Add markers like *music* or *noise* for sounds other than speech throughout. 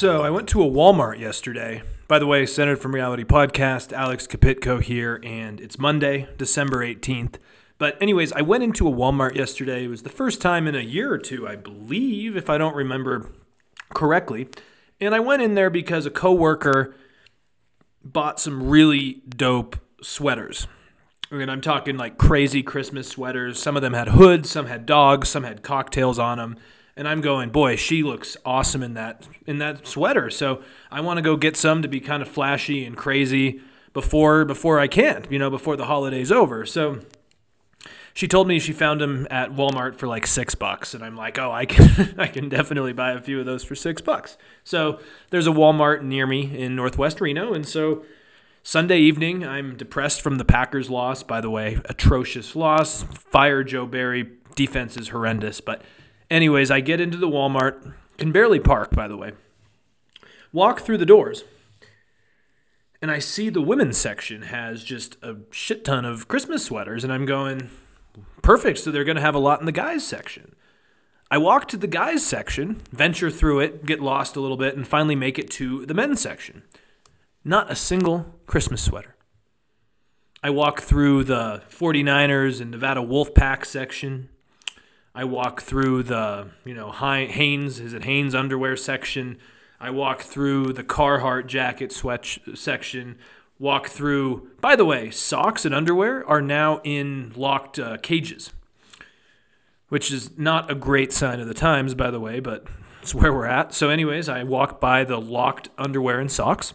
So I went to a Walmart yesterday. By the way, Centered from Reality podcast, Alex Kapitko here, and it's Monday, December 18th. But, anyways, I went into a Walmart yesterday. It was the first time in a year or two, I believe, if I don't remember correctly. And I went in there because a coworker bought some really dope sweaters. And I'm talking like crazy Christmas sweaters. Some of them had hoods, some had dogs, some had cocktails on them and I'm going, boy, she looks awesome in that in that sweater. So I want to go get some to be kind of flashy and crazy before before I can't. you know, before the holiday's over. So she told me she found them at Walmart for like six bucks, and I'm like, oh, I can *laughs* I can definitely buy a few of those for six bucks. So there's a Walmart near me in Northwest Reno, and so Sunday evening, I'm depressed from the Packers loss. By the way, atrocious loss. Fire Joe Barry. Defense is horrendous, but Anyways, I get into the Walmart, can barely park, by the way. Walk through the doors, and I see the women's section has just a shit ton of Christmas sweaters, and I'm going, perfect. So they're going to have a lot in the guys section. I walk to the guys section, venture through it, get lost a little bit, and finally make it to the men's section. Not a single Christmas sweater. I walk through the 49ers and Nevada Wolfpack section. I walk through the, you know, Hanes, is it Hanes underwear section? I walk through the Carhartt jacket sweat section. Walk through, by the way, socks and underwear are now in locked uh, cages, which is not a great sign of the times, by the way, but it's where we're at. So, anyways, I walk by the locked underwear and socks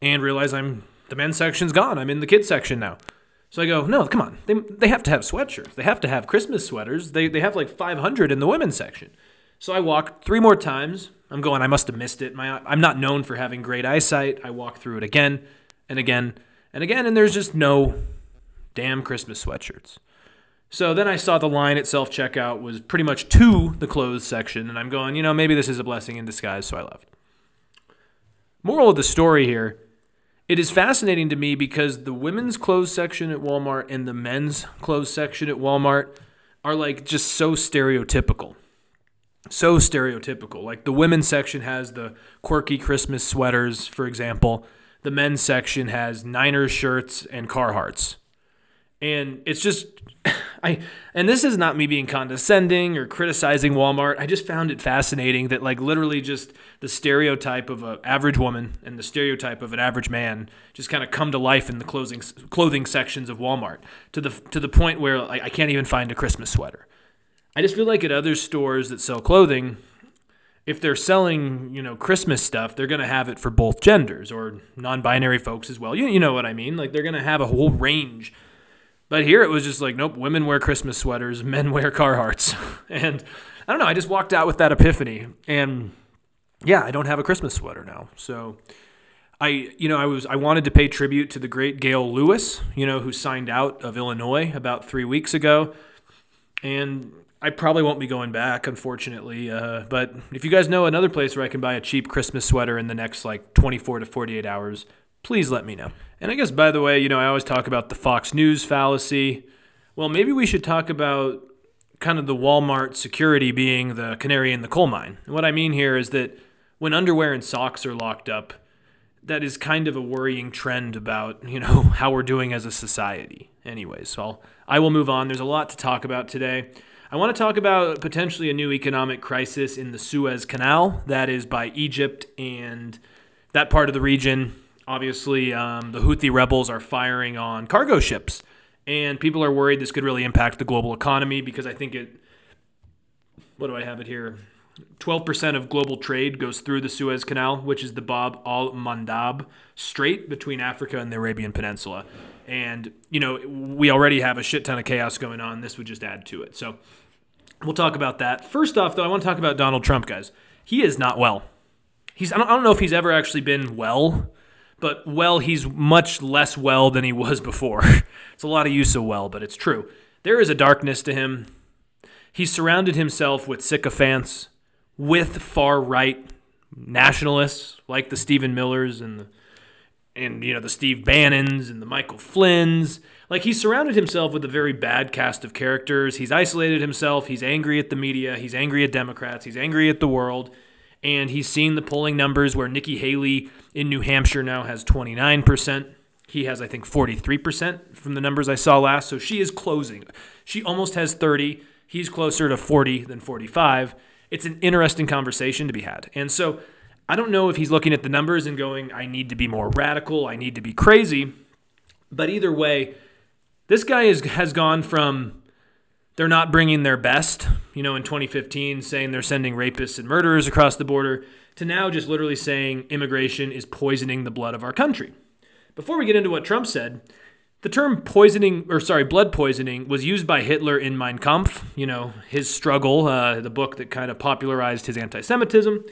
and realize I'm the men's section's gone. I'm in the kids section now. So I go, no, come on. They, they have to have sweatshirts. They have to have Christmas sweaters. They, they have like 500 in the women's section. So I walk three more times. I'm going, I must have missed it. My, I'm not known for having great eyesight. I walk through it again and again and again, and there's just no damn Christmas sweatshirts. So then I saw the line at self checkout was pretty much to the clothes section, and I'm going, you know, maybe this is a blessing in disguise, so I left. Moral of the story here it is fascinating to me because the women's clothes section at Walmart and the men's clothes section at Walmart are like just so stereotypical. So stereotypical. Like the women's section has the quirky Christmas sweaters, for example. The men's section has Niners shirts and Carhartts. And it's just I and this is not me being condescending or criticizing Walmart. I just found it fascinating that like literally just the stereotype of an average woman and the stereotype of an average man just kind of come to life in the clothing clothing sections of Walmart to the to the point where like, I can't even find a Christmas sweater. I just feel like at other stores that sell clothing, if they're selling, you know, Christmas stuff, they're going to have it for both genders or non-binary folks as well. You, you know what I mean? Like they're going to have a whole range but here it was just like, nope, women wear Christmas sweaters, men *laughs* wear Carhartts. *laughs* and I don't know, I just walked out with that epiphany. And yeah, I don't have a Christmas sweater now. So I, you know, I was I wanted to pay tribute to the great Gail Lewis, you know, who signed out of Illinois about three weeks ago. And I probably won't be going back, unfortunately. Uh, but if you guys know another place where I can buy a cheap Christmas sweater in the next like 24 to 48 hours, please let me know. And I guess, by the way, you know, I always talk about the Fox News fallacy. Well, maybe we should talk about kind of the Walmart security being the canary in the coal mine. What I mean here is that when underwear and socks are locked up, that is kind of a worrying trend about, you know, *laughs* how we're doing as a society. Anyways, so I'll, I will move on. There's a lot to talk about today. I want to talk about potentially a new economic crisis in the Suez Canal, that is by Egypt and that part of the region obviously um, the Houthi rebels are firing on cargo ships, and people are worried this could really impact the global economy because I think it. What do I have it here? 12% of global trade goes through the Suez Canal, which is the Bab al Mandab Strait between Africa and the Arabian Peninsula. And, you know, we already have a shit ton of chaos going on. This would just add to it. So we'll talk about that. First off, though, I want to talk about Donald Trump, guys. He is not well. He's, I don't, I don't know if he's ever actually been well but well, he's much less well than he was before. *laughs* it's a lot of use of well, but it's true. There is a darkness to him. He's surrounded himself with sycophants, with far right nationalists like the Stephen Millers and the and you know the Steve Bannons and the Michael Flynn's. Like he's surrounded himself with a very bad cast of characters. He's isolated himself. He's angry at the media. He's angry at Democrats. He's angry at the world. And he's seen the polling numbers where Nikki Haley in New Hampshire now has 29%. He has, I think, 43% from the numbers I saw last. So she is closing. She almost has 30. He's closer to 40 than 45. It's an interesting conversation to be had. And so I don't know if he's looking at the numbers and going, I need to be more radical, I need to be crazy. But either way, this guy is, has gone from they're not bringing their best, you know, in 2015, saying they're sending rapists and murderers across the border, to now just literally saying immigration is poisoning the blood of our country. Before we get into what Trump said, the term poisoning, or sorry, blood poisoning, was used by Hitler in Mein Kampf, you know, his struggle, uh, the book that kind of popularized his anti Semitism.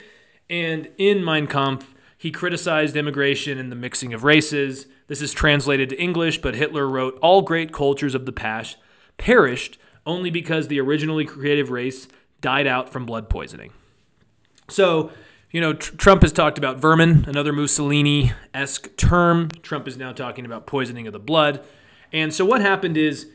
And in Mein Kampf, he criticized immigration and the mixing of races. This is translated to English, but Hitler wrote All great cultures of the past perished only because the originally creative race died out from blood poisoning. So, you know, tr- Trump has talked about vermin, another Mussolini esque term. Trump is now talking about poisoning of the blood. And so, what happened is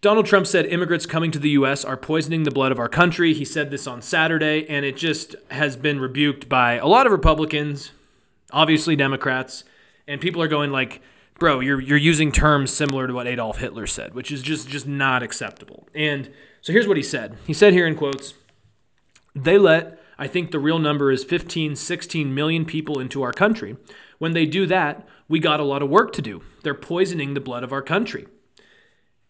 Donald Trump said immigrants coming to the U.S. are poisoning the blood of our country. He said this on Saturday, and it just has been rebuked by a lot of Republicans, obviously Democrats, and people are going like, "Bro, you're you're using terms similar to what Adolf Hitler said, which is just just not acceptable." And so here's what he said. He said here in quotes, "They let I think the real number is 15, 16 million people into our country. When they do that, we got a lot of work to do. They're poisoning the blood of our country."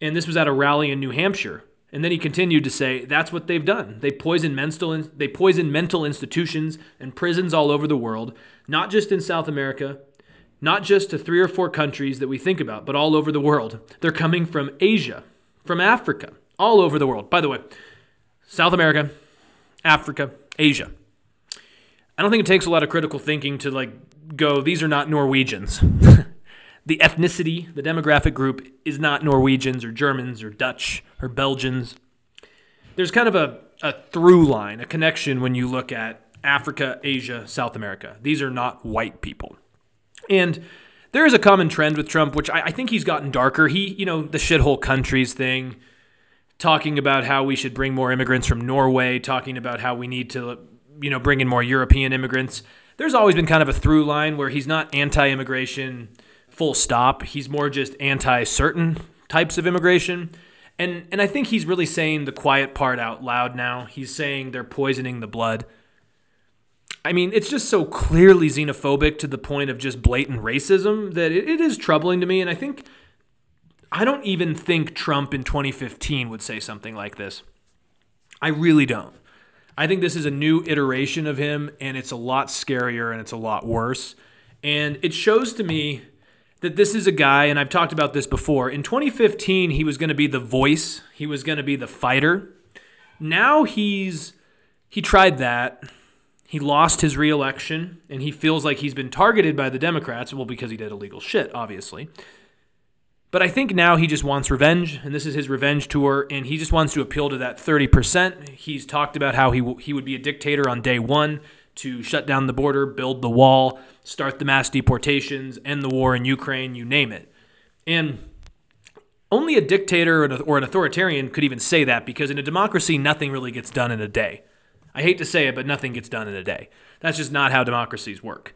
And this was at a rally in New Hampshire. And then he continued to say, that's what they've done. They poison mental, they poison mental institutions and prisons all over the world, not just in South America, not just to three or four countries that we think about, but all over the world. They're coming from Asia, from Africa, all over the world. By the way, South America, Africa, Asia. I don't think it takes a lot of critical thinking to like go, these are not Norwegians. *laughs* the ethnicity, the demographic group is not Norwegians or Germans or Dutch or Belgians. There's kind of a, a through line, a connection when you look at Africa, Asia, South America. These are not white people. And there is a common trend with Trump, which I, I think he's gotten darker. He, you know, the shithole countries thing, talking about how we should bring more immigrants from Norway, talking about how we need to, you know, bring in more European immigrants. There's always been kind of a through line where he's not anti immigration full stop. He's more just anti certain types of immigration. And and I think he's really saying the quiet part out loud now. He's saying they're poisoning the blood. I mean, it's just so clearly xenophobic to the point of just blatant racism that it, it is troubling to me. And I think I don't even think Trump in 2015 would say something like this. I really don't. I think this is a new iteration of him, and it's a lot scarier and it's a lot worse. And it shows to me that this is a guy, and I've talked about this before. In 2015, he was going to be the voice, he was going to be the fighter. Now he's he tried that. He lost his reelection, and he feels like he's been targeted by the Democrats. Well, because he did illegal shit, obviously. But I think now he just wants revenge, and this is his revenge tour, and he just wants to appeal to that 30%. He's talked about how he, w- he would be a dictator on day one to shut down the border, build the wall, start the mass deportations, end the war in Ukraine, you name it. And only a dictator or an authoritarian could even say that because in a democracy, nothing really gets done in a day. I hate to say it, but nothing gets done in a day. That's just not how democracies work.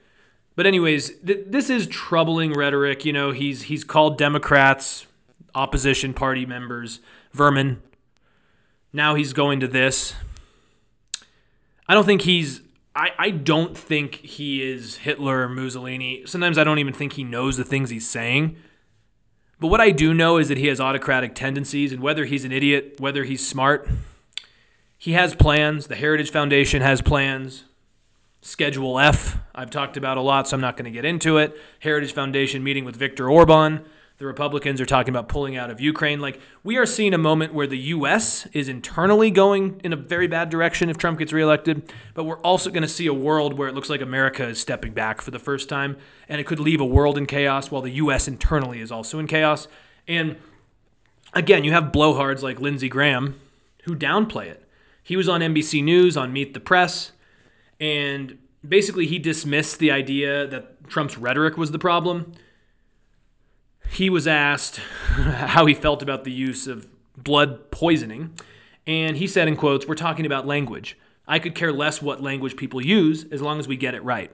But anyways, th- this is troubling rhetoric. You know, he's he's called Democrats, opposition party members, vermin. Now he's going to this. I don't think he's I, I don't think he is Hitler or Mussolini. Sometimes I don't even think he knows the things he's saying. But what I do know is that he has autocratic tendencies, and whether he's an idiot, whether he's smart, he has plans. The Heritage Foundation has plans. Schedule F, I've talked about a lot, so I'm not going to get into it. Heritage Foundation meeting with Viktor Orban. The Republicans are talking about pulling out of Ukraine. Like, we are seeing a moment where the U.S. is internally going in a very bad direction if Trump gets reelected, but we're also going to see a world where it looks like America is stepping back for the first time, and it could leave a world in chaos while the U.S. internally is also in chaos. And again, you have blowhards like Lindsey Graham who downplay it. He was on NBC News on Meet the Press, and basically he dismissed the idea that Trump's rhetoric was the problem he was asked *laughs* how he felt about the use of blood poisoning, and he said in quotes, "We're talking about language. I could care less what language people use as long as we get it right.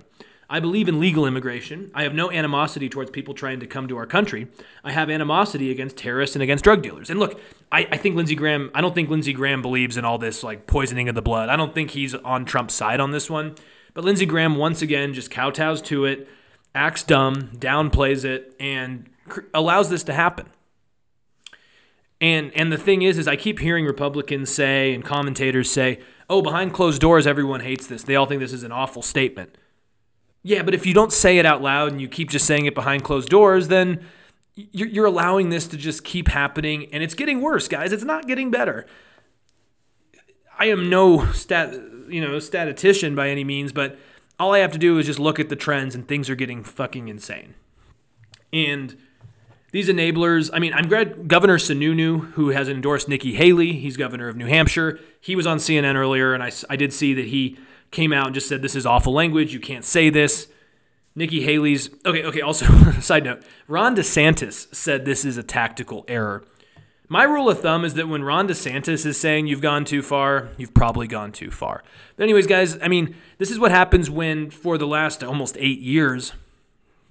I believe in legal immigration. I have no animosity towards people trying to come to our country. I have animosity against terrorists and against drug dealers. And look, I, I, think Lindsey Graham, I don't think Lindsey Graham believes in all this like poisoning of the blood. I don't think he's on Trump's side on this one. But Lindsey Graham, once again, just kowtows to it, acts dumb, downplays it, and cr- allows this to happen. And, and the thing is, is I keep hearing Republicans say and commentators say, oh, behind closed doors, everyone hates this. They all think this is an awful statement. Yeah, but if you don't say it out loud and you keep just saying it behind closed doors, then you're allowing this to just keep happening and it's getting worse, guys. It's not getting better. I am no stat, you know, statistician by any means, but all I have to do is just look at the trends and things are getting fucking insane. And these enablers, I mean, I'm glad Governor Sununu, who has endorsed Nikki Haley, he's governor of New Hampshire. He was on CNN earlier, and I, I did see that he came out and just said this is awful language. You can't say this. Nikki Haley's okay. Okay. Also, *laughs* side note: Ron DeSantis said this is a tactical error. My rule of thumb is that when Ron DeSantis is saying you've gone too far, you've probably gone too far. But anyways, guys, I mean, this is what happens when for the last almost eight years,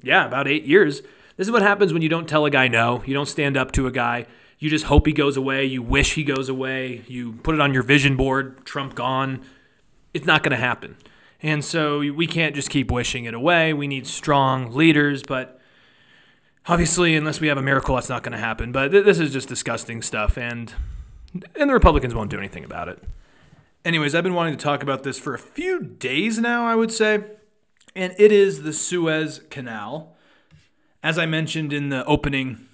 yeah, about eight years, this is what happens when you don't tell a guy no. You don't stand up to a guy. You just hope he goes away. You wish he goes away. You put it on your vision board. Trump gone it's not going to happen. And so we can't just keep wishing it away. We need strong leaders, but obviously, unless we have a miracle, that's not going to happen. But th- this is just disgusting stuff, and and the Republicans won't do anything about it. Anyways, I've been wanting to talk about this for a few days now, I would say, and it is the Suez Canal. As I mentioned in the opening,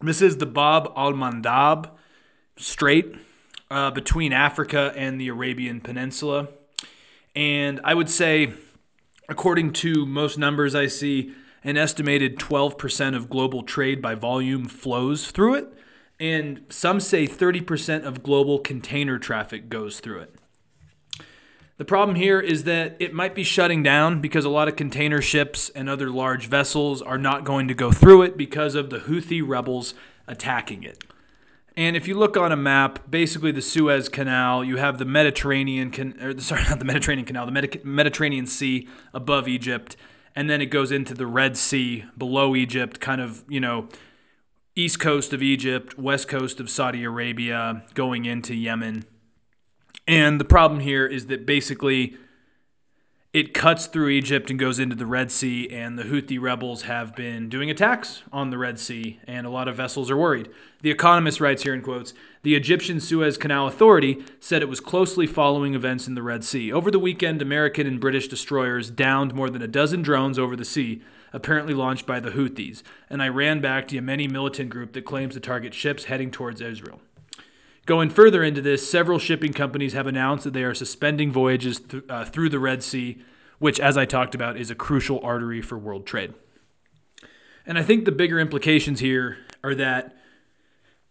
this is the Bab al Mandab Strait uh, between Africa and the Arabian Peninsula. And I would say, according to most numbers I see, an estimated 12% of global trade by volume flows through it. And some say 30% of global container traffic goes through it. The problem here is that it might be shutting down because a lot of container ships and other large vessels are not going to go through it because of the Houthi rebels attacking it. And if you look on a map, basically the Suez Canal, you have the Mediterranean, can, or *laughs* sorry, not the Mediterranean Canal, the Mediterranean Sea above Egypt, and then it goes into the Red Sea below Egypt, kind of, you know, east coast of Egypt, west coast of Saudi Arabia, going into Yemen. And the problem here is that basically it cuts through Egypt and goes into the Red Sea, and the Houthi rebels have been doing attacks on the Red Sea, and a lot of vessels are worried. The Economist writes here in quotes The Egyptian Suez Canal Authority said it was closely following events in the Red Sea. Over the weekend, American and British destroyers downed more than a dozen drones over the sea, apparently launched by the Houthis, an Iran backed Yemeni militant group that claims to target ships heading towards Israel. Going further into this, several shipping companies have announced that they are suspending voyages th- uh, through the Red Sea, which, as I talked about, is a crucial artery for world trade. And I think the bigger implications here are that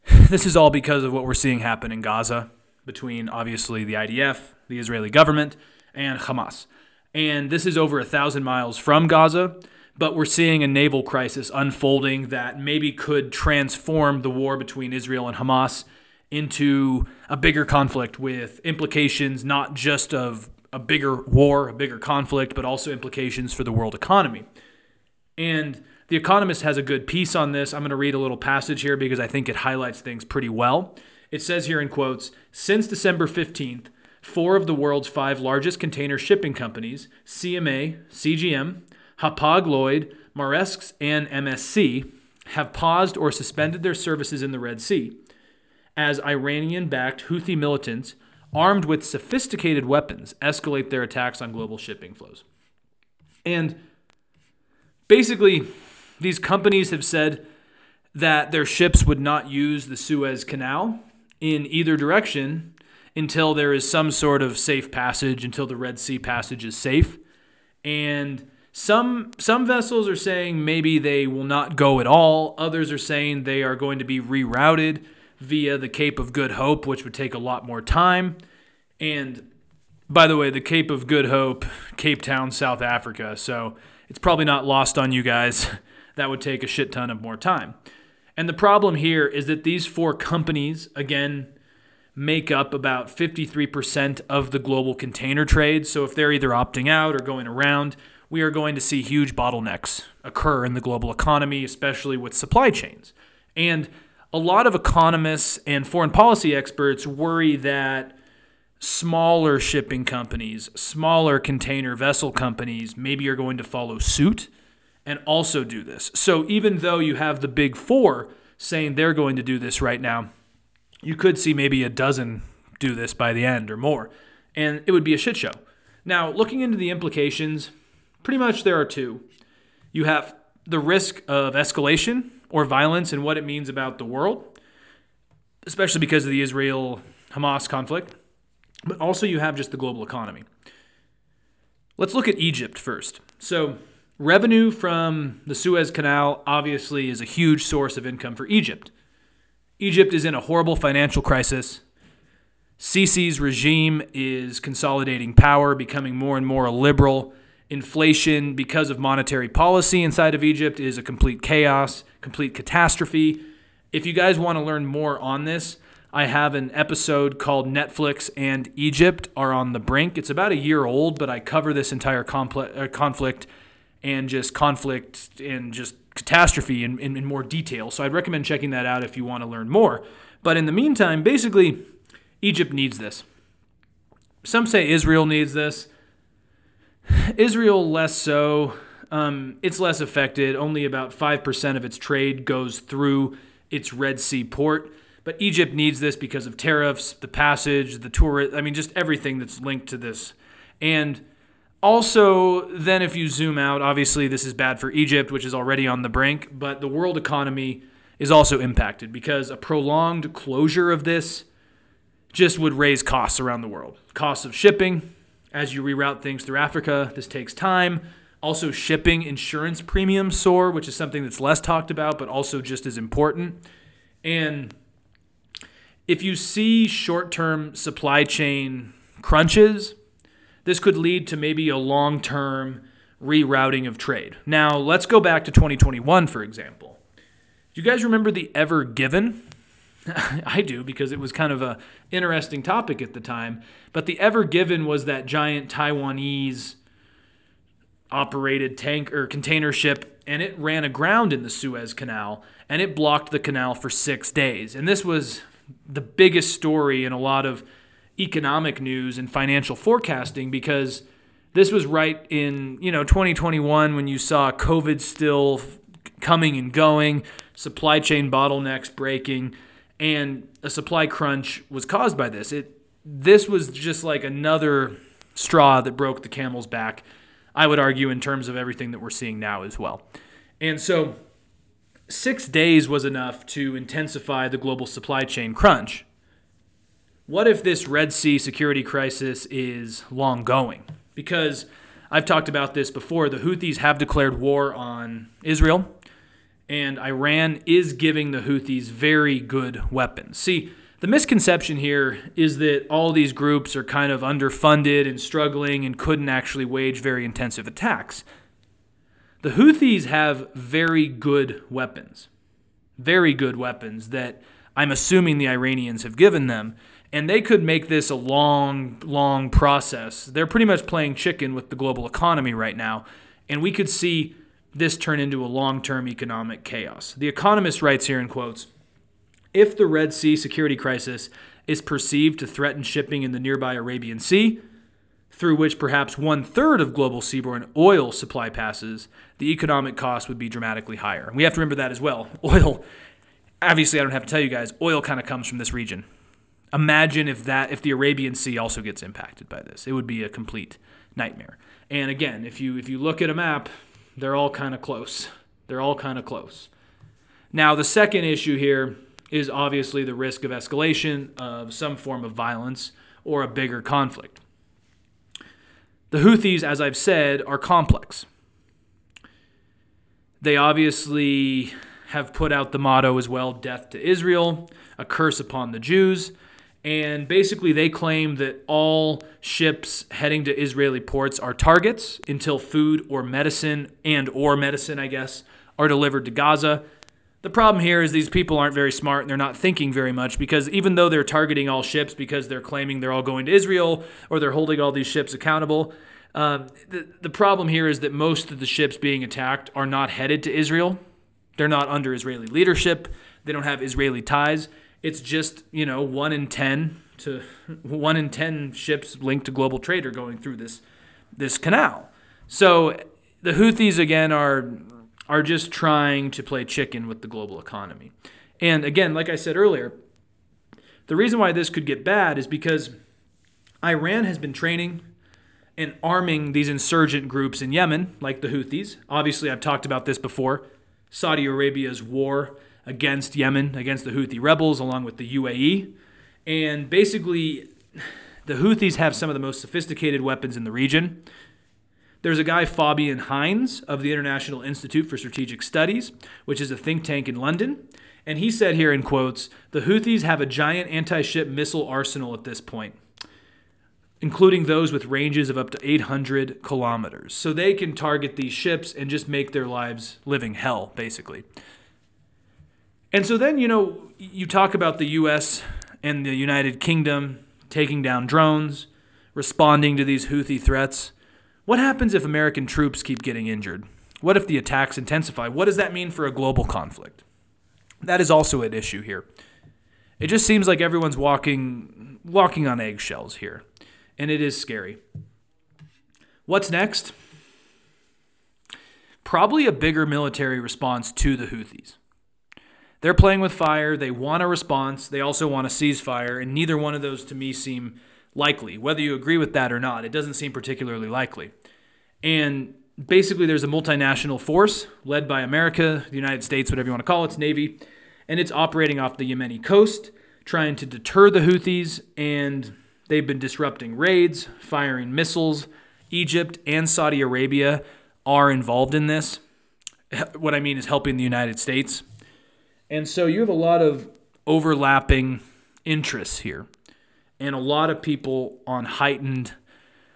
*sighs* this is all because of what we're seeing happen in Gaza between, obviously, the IDF, the Israeli government, and Hamas. And this is over a thousand miles from Gaza, but we're seeing a naval crisis unfolding that maybe could transform the war between Israel and Hamas into a bigger conflict with implications not just of a bigger war, a bigger conflict, but also implications for the world economy. And The Economist has a good piece on this. I'm going to read a little passage here because I think it highlights things pretty well. It says here in quotes Since December 15th, four of the world's five largest container shipping companies, CMA, CGM, Hapag Lloyd, Maersk, and MSC, have paused or suspended their services in the Red Sea as Iranian backed Houthi militants, armed with sophisticated weapons, escalate their attacks on global shipping flows. And basically, these companies have said that their ships would not use the Suez Canal in either direction until there is some sort of safe passage, until the Red Sea passage is safe. And some some vessels are saying maybe they will not go at all. Others are saying they are going to be rerouted via the Cape of Good Hope, which would take a lot more time. And by the way, the Cape of Good Hope, Cape Town, South Africa. So it's probably not lost on you guys. *laughs* that would take a shit ton of more time. And the problem here is that these four companies, again, make up about 53% of the global container trade. So if they're either opting out or going around, we are going to see huge bottlenecks occur in the global economy, especially with supply chains. And a lot of economists and foreign policy experts worry that smaller shipping companies, smaller container vessel companies, maybe are going to follow suit and also do this. So even though you have the big four saying they're going to do this right now, you could see maybe a dozen do this by the end or more, and it would be a shit show. Now, looking into the implications, pretty much there are two. You have the risk of escalation or violence and what it means about the world, especially because of the Israel Hamas conflict, but also you have just the global economy. Let's look at Egypt first. So, revenue from the Suez Canal obviously is a huge source of income for Egypt. Egypt is in a horrible financial crisis. Sisi's regime is consolidating power, becoming more and more liberal. Inflation, because of monetary policy inside of Egypt, is a complete chaos, complete catastrophe. If you guys want to learn more on this, I have an episode called Netflix and Egypt are on the brink. It's about a year old, but I cover this entire uh, conflict and just conflict and just catastrophe in, in, in more detail. So I'd recommend checking that out if you want to learn more. But in the meantime, basically, Egypt needs this. Some say Israel needs this. Israel less so. Um, it's less affected. Only about 5% of its trade goes through its Red Sea port. But Egypt needs this because of tariffs, the passage, the tourist, I mean, just everything that's linked to this. And also, then if you zoom out, obviously this is bad for Egypt, which is already on the brink, but the world economy is also impacted because a prolonged closure of this just would raise costs around the world. Costs of shipping as you reroute things through Africa, this takes time. Also, shipping insurance premiums soar, which is something that's less talked about, but also just as important. And if you see short term supply chain crunches, this could lead to maybe a long term rerouting of trade. Now, let's go back to 2021, for example. Do you guys remember the Ever Given? *laughs* I do because it was kind of a interesting topic at the time. But the Ever Given was that giant Taiwanese operated tank or container ship and it ran aground in the Suez Canal and it blocked the canal for 6 days. And this was the biggest story in a lot of economic news and financial forecasting because this was right in, you know, 2021 when you saw COVID still coming and going, supply chain bottlenecks breaking, and a supply crunch was caused by this. It this was just like another straw that broke the camel's back. I would argue in terms of everything that we're seeing now as well. And so 6 days was enough to intensify the global supply chain crunch. What if this Red Sea security crisis is long going? Because I've talked about this before. The Houthis have declared war on Israel, and Iran is giving the Houthis very good weapons. See, the misconception here is that all these groups are kind of underfunded and struggling and couldn't actually wage very intensive attacks. The Houthis have very good weapons, very good weapons that I'm assuming the Iranians have given them and they could make this a long, long process. They're pretty much playing chicken with the global economy right now, and we could see this turn into a long term economic chaos. The Economist writes here in quotes If the Red Sea security crisis is perceived to threaten shipping in the nearby Arabian Sea, through which perhaps one third of global seaborne oil supply passes, the economic cost would be dramatically higher. And We have to remember that as well. *laughs* Oil, obviously, I don't have to tell you guys, oil kind of comes from this region imagine if that if the Arabian Sea also gets impacted by this. It would be a complete nightmare. And again, if you if you look at a map, they're all kind of close. They're all kind of close. Now, the second issue here is obviously the risk of escalation of some form of violence or a bigger conflict. The Houthis, as I've said, are complex. They obviously have put out the motto as well death to Israel, a curse upon the Jews and basically they claim that all ships heading to Israeli ports are targets until food or medicine and or medicine, I guess, are delivered to Gaza. The problem here is these people aren't very smart and they're not thinking very much because even though they're targeting all ships because they're claiming they're all going to Israel or they're holding all these ships accountable, um, the, the problem here is that most of the ships being attacked are not headed to Israel. They're not under Israeli leadership. They don't have Israeli ties. It's just, you know, one in 10 to one in 10 ships linked to global trade are going through this, this canal. So the Houthis, again, are are just trying to play chicken with the global economy. And again, like I said earlier, the reason why this could get bad is because Iran has been training and arming these insurgent groups in Yemen, like the Houthis. Obviously, I've talked about this before. Saudi Arabia's war against Yemen, against the Houthi rebels, along with the UAE. And basically, the Houthis have some of the most sophisticated weapons in the region. There's a guy, Fabian Hinz, of the International Institute for Strategic Studies, which is a think tank in London. And he said here in quotes The Houthis have a giant anti ship missile arsenal at this point, including those with ranges of up to 800 kilometers. So they can target these ships and just make their lives living hell, basically. And so then, you know, you talk about the US and the United Kingdom taking down drones, responding to these Houthi threats. What happens if American troops keep getting injured? What if the attacks intensify? What does that mean for a global conflict? That is also an issue here. It just seems like everyone's walking walking on eggshells here, and it is scary. What's next? Probably a bigger military response to the Houthis. They're playing with fire, they want a response, they also want a ceasefire, and neither one of those to me seem likely. Whether you agree with that or not, it doesn't seem particularly likely. And basically, there's a multinational force led by America, the United States, whatever you want to call it, it's Navy, and it's operating off the Yemeni coast, trying to deter the Houthis, and they've been disrupting raids, firing missiles. Egypt and Saudi Arabia are involved in this. What I mean is helping the United States. And so you have a lot of overlapping interests here and a lot of people on heightened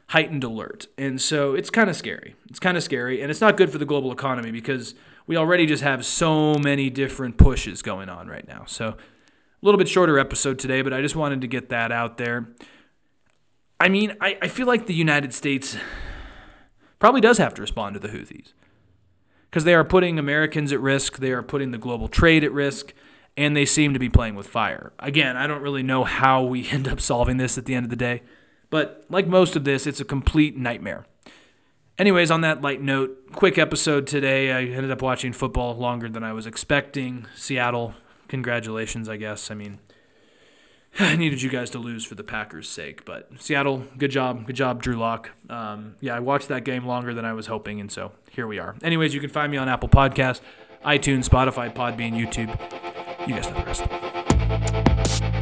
heightened alert. And so it's kind of scary. It's kind of scary and it's not good for the global economy because we already just have so many different pushes going on right now. So a little bit shorter episode today, but I just wanted to get that out there. I mean, I, I feel like the United States probably does have to respond to the Houthis because they are putting Americans at risk. They are putting the global trade at risk and they seem to be playing with fire. Again, I don't really know how we *laughs* end up solving this at the end of the day, but like most of this, it's a complete nightmare. Anyways, on that light note, quick episode today. I ended up watching football longer than I was expecting. Seattle, congratulations, I guess. I mean, *sighs* I needed you guys to lose for the Packers' sake, but Seattle, good job, good job, Drew Lock. Um, yeah, I watched that game longer than I was hoping, and so here we are. Anyways, you can find me on Apple Podcasts, iTunes, Spotify, Podbean, YouTube. You guys know the rest.